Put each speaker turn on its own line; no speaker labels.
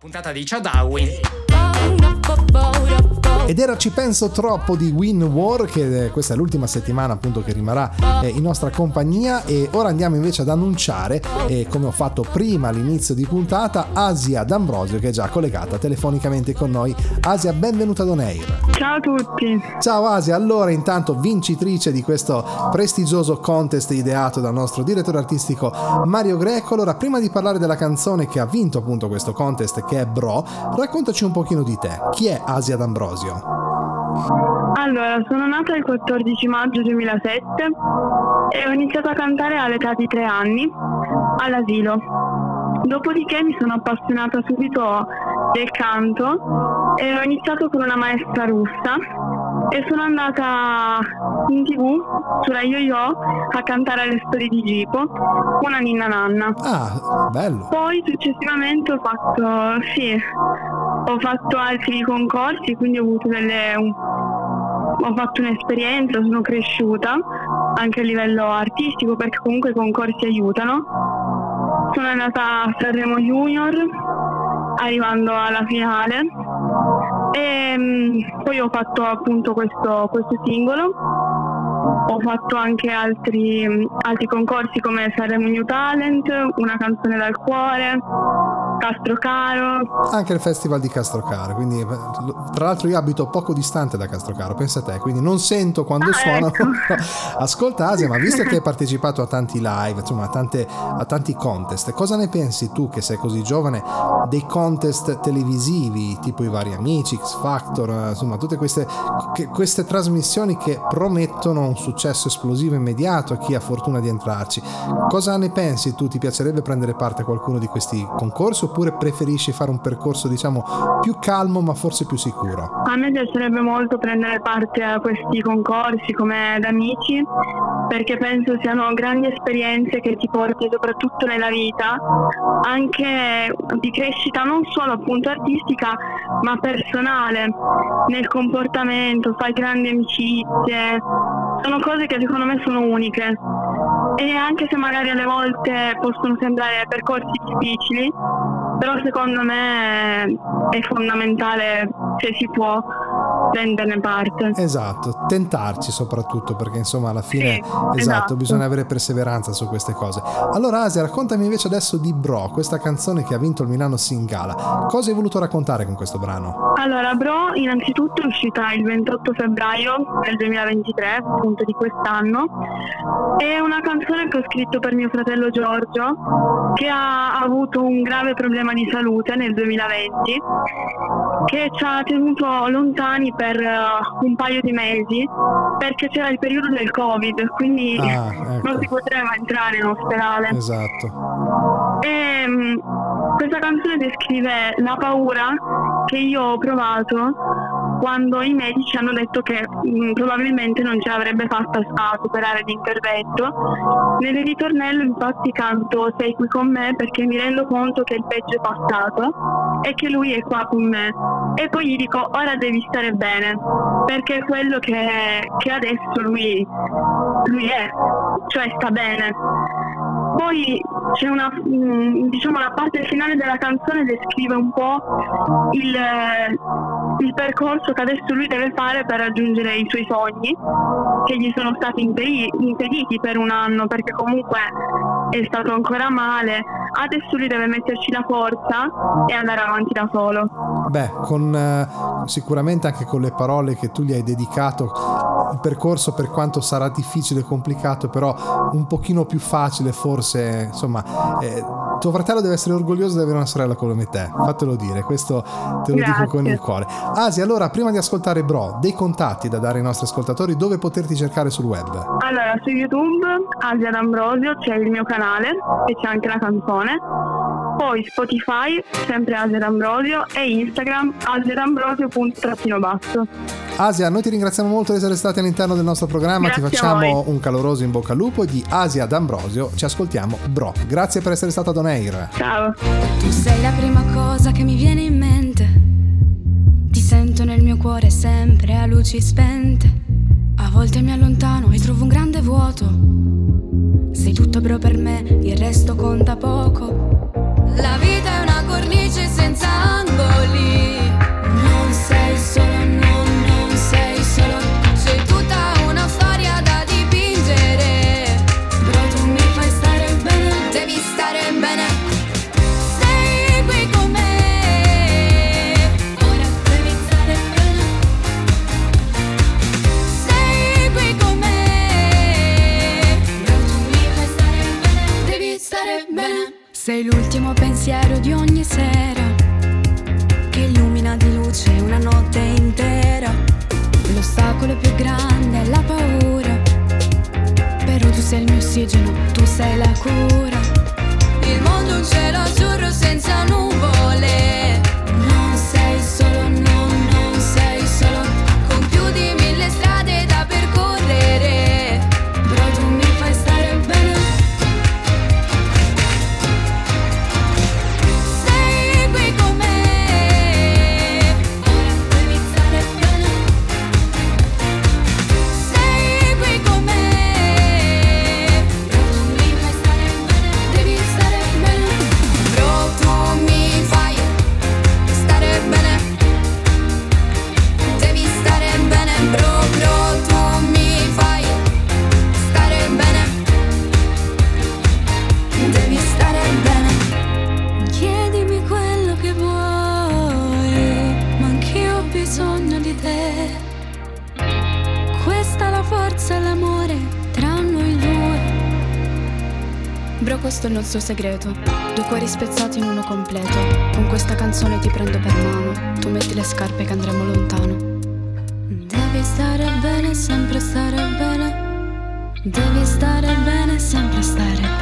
Puntata di Ciao Darwin.
Ed era Ci penso troppo di Win War, che eh, questa è l'ultima settimana appunto che rimarrà eh, in nostra compagnia e ora andiamo invece ad annunciare, eh, come ho fatto prima all'inizio di puntata, Asia D'Ambrosio che è già collegata telefonicamente con noi. Asia, benvenuta ad Oneir.
Ciao a tutti.
Ciao Asia, allora intanto vincitrice di questo prestigioso contest ideato dal nostro direttore artistico Mario Greco. Allora, prima di parlare della canzone che ha vinto appunto questo contest che è Bro, raccontaci un pochino di te. Chi è Asia D'Ambrosio? Allora,
sono nata il 14 maggio 2007 e ho iniziato a cantare all'età di tre anni all'asilo. Dopodiché mi sono appassionata subito del canto e ho iniziato con una maestra russa e sono andata in tv sulla Yo-Yo a cantare alle storie di Gipo, una ninna nanna.
Ah, bello.
Poi successivamente ho fatto, sì, ho fatto altri concorsi, quindi ho avuto delle... Ho fatto un'esperienza, sono cresciuta anche a livello artistico perché comunque i concorsi aiutano. Sono andata a Sanremo Junior arrivando alla finale. E mm, poi ho fatto appunto questo, questo singolo. Ho fatto anche altri, mm, altri concorsi come Sanremo New Talent, una canzone dal cuore, Castrocaro.
Anche il festival di Castrocaro, quindi tra l'altro io abito poco distante da Castrocaro, pensa a te, quindi non sento quando Ah, suonano. ecco. Ascolta Asia, ma visto che hai partecipato a tanti live, insomma a, tante- a tanti contest, cosa ne pensi tu che sei così giovane dei contest televisivi, tipo i vari amici, X Factor, eh, insomma tutte queste, queste trasmissioni che promettono un successo esplosivo immediato a chi ha fortuna di entrarci. Cosa ne pensi tu? Ti piacerebbe prendere parte a qualcuno di questi concorsi oppure preferisci fare un percorso diciamo più calmo ma forse più sicuro?
A me piacerebbe molto prendere parte a questi concorsi come ad amici perché penso siano grandi esperienze che ti porti soprattutto nella vita, anche di crescita non solo appunto artistica ma personale, nel comportamento, fai grandi amicizie, sono cose che secondo me sono uniche. E anche se magari alle volte possono sembrare percorsi difficili, però secondo me è fondamentale se si può prenderne parte.
Esatto, tentarci soprattutto perché insomma alla fine Sì, esatto, esatto. bisogna avere perseveranza su queste cose. Allora Asia, raccontami invece adesso di Bro, questa canzone che ha vinto il Milano Singala. Cosa hai voluto raccontare con questo brano?
Allora, Bro innanzitutto è uscita il 28 febbraio del 2023, appunto di quest'anno. È una canzone che ho scritto per mio fratello Giorgio, che ha avuto un grave problema di salute nel 2020, che ci ha tenuto lontani per eh, un paio di mesi, perché c'era il periodo del Covid, quindi Ah,
non si
ecco. poteva entrare in ospedale.
Esatto.
E mm, questa canzone descrive la paura che io ho provato quando i medici hanno detto che mm, probabilmente non ce l'avrebbe fatta a superare l'intervento. Nel ritornello infatti canto Sei qui con me perché mi rendo conto che il peggio è passato e che lui è qua con me. E poi gli dico ora devi stare bene perché è quello che, che adesso lui, lui è, cioè sta bene. Poi c'è una, mm, diciamo, la parte finale della canzone descrive un po' il, il percorso che adesso lui deve fare per raggiungere i suoi sogni, che gli sono stati impedi- impediti per un anno perché comunque è stato ancora male. Adesso lui deve metterci la forza e andare avanti da solo.
Beh, con eh, sicuramente anche con le parole che tu gli hai dedicato, il percorso per quanto sarà difficile e complicato, però un pochino più facile forse, insomma, eh, tuo fratello deve essere orgoglioso di avere una sorella come te, fatelo dire, questo te lo dico Grazie. con il cuore. Asi, allora, prima di ascoltare Bro, dei contatti da dare ai nostri ascoltatori, dove poterti cercare sul web?
Allora, su YouTube, Asia D'Ambrosio, c'è il mio canale e c'è anche la canzone. Poi Spotify, sempre Asia D'Ambrosio, e Instagram, asiadambrosio.basso.
Asia, noi ti ringraziamo molto di essere stati all'interno del nostro programma, ti Grazie a facciamo un caloroso in bocca al lupo di Asia D'Ambrosio ci ascoltiamo Bro. Grazie per essere stata ad On Air.
Ciao!
Tu sei la prima cosa che mi viene in mente. Ti sento nel mio cuore sempre a luci spente. A volte mi allontano e trovo un grande vuoto. Sei tutto bro per me, il resto conta poco. La vita è una
cornice senza angoli.
Sei l'ultimo pensiero di ogni sera che illumina di luce una notte intera. L'ostacolo più grande è la paura. Però tu sei il mio ossigeno, tu sei la cura. Il mondo è un cielo azzurro senza luce. Bro, questo è il nostro segreto. Due cuori spezzati in uno completo. Con questa canzone ti prendo per mano. Tu metti le scarpe che andremo lontano. Devi stare bene, sempre stare bene. Devi stare bene, sempre stare bene.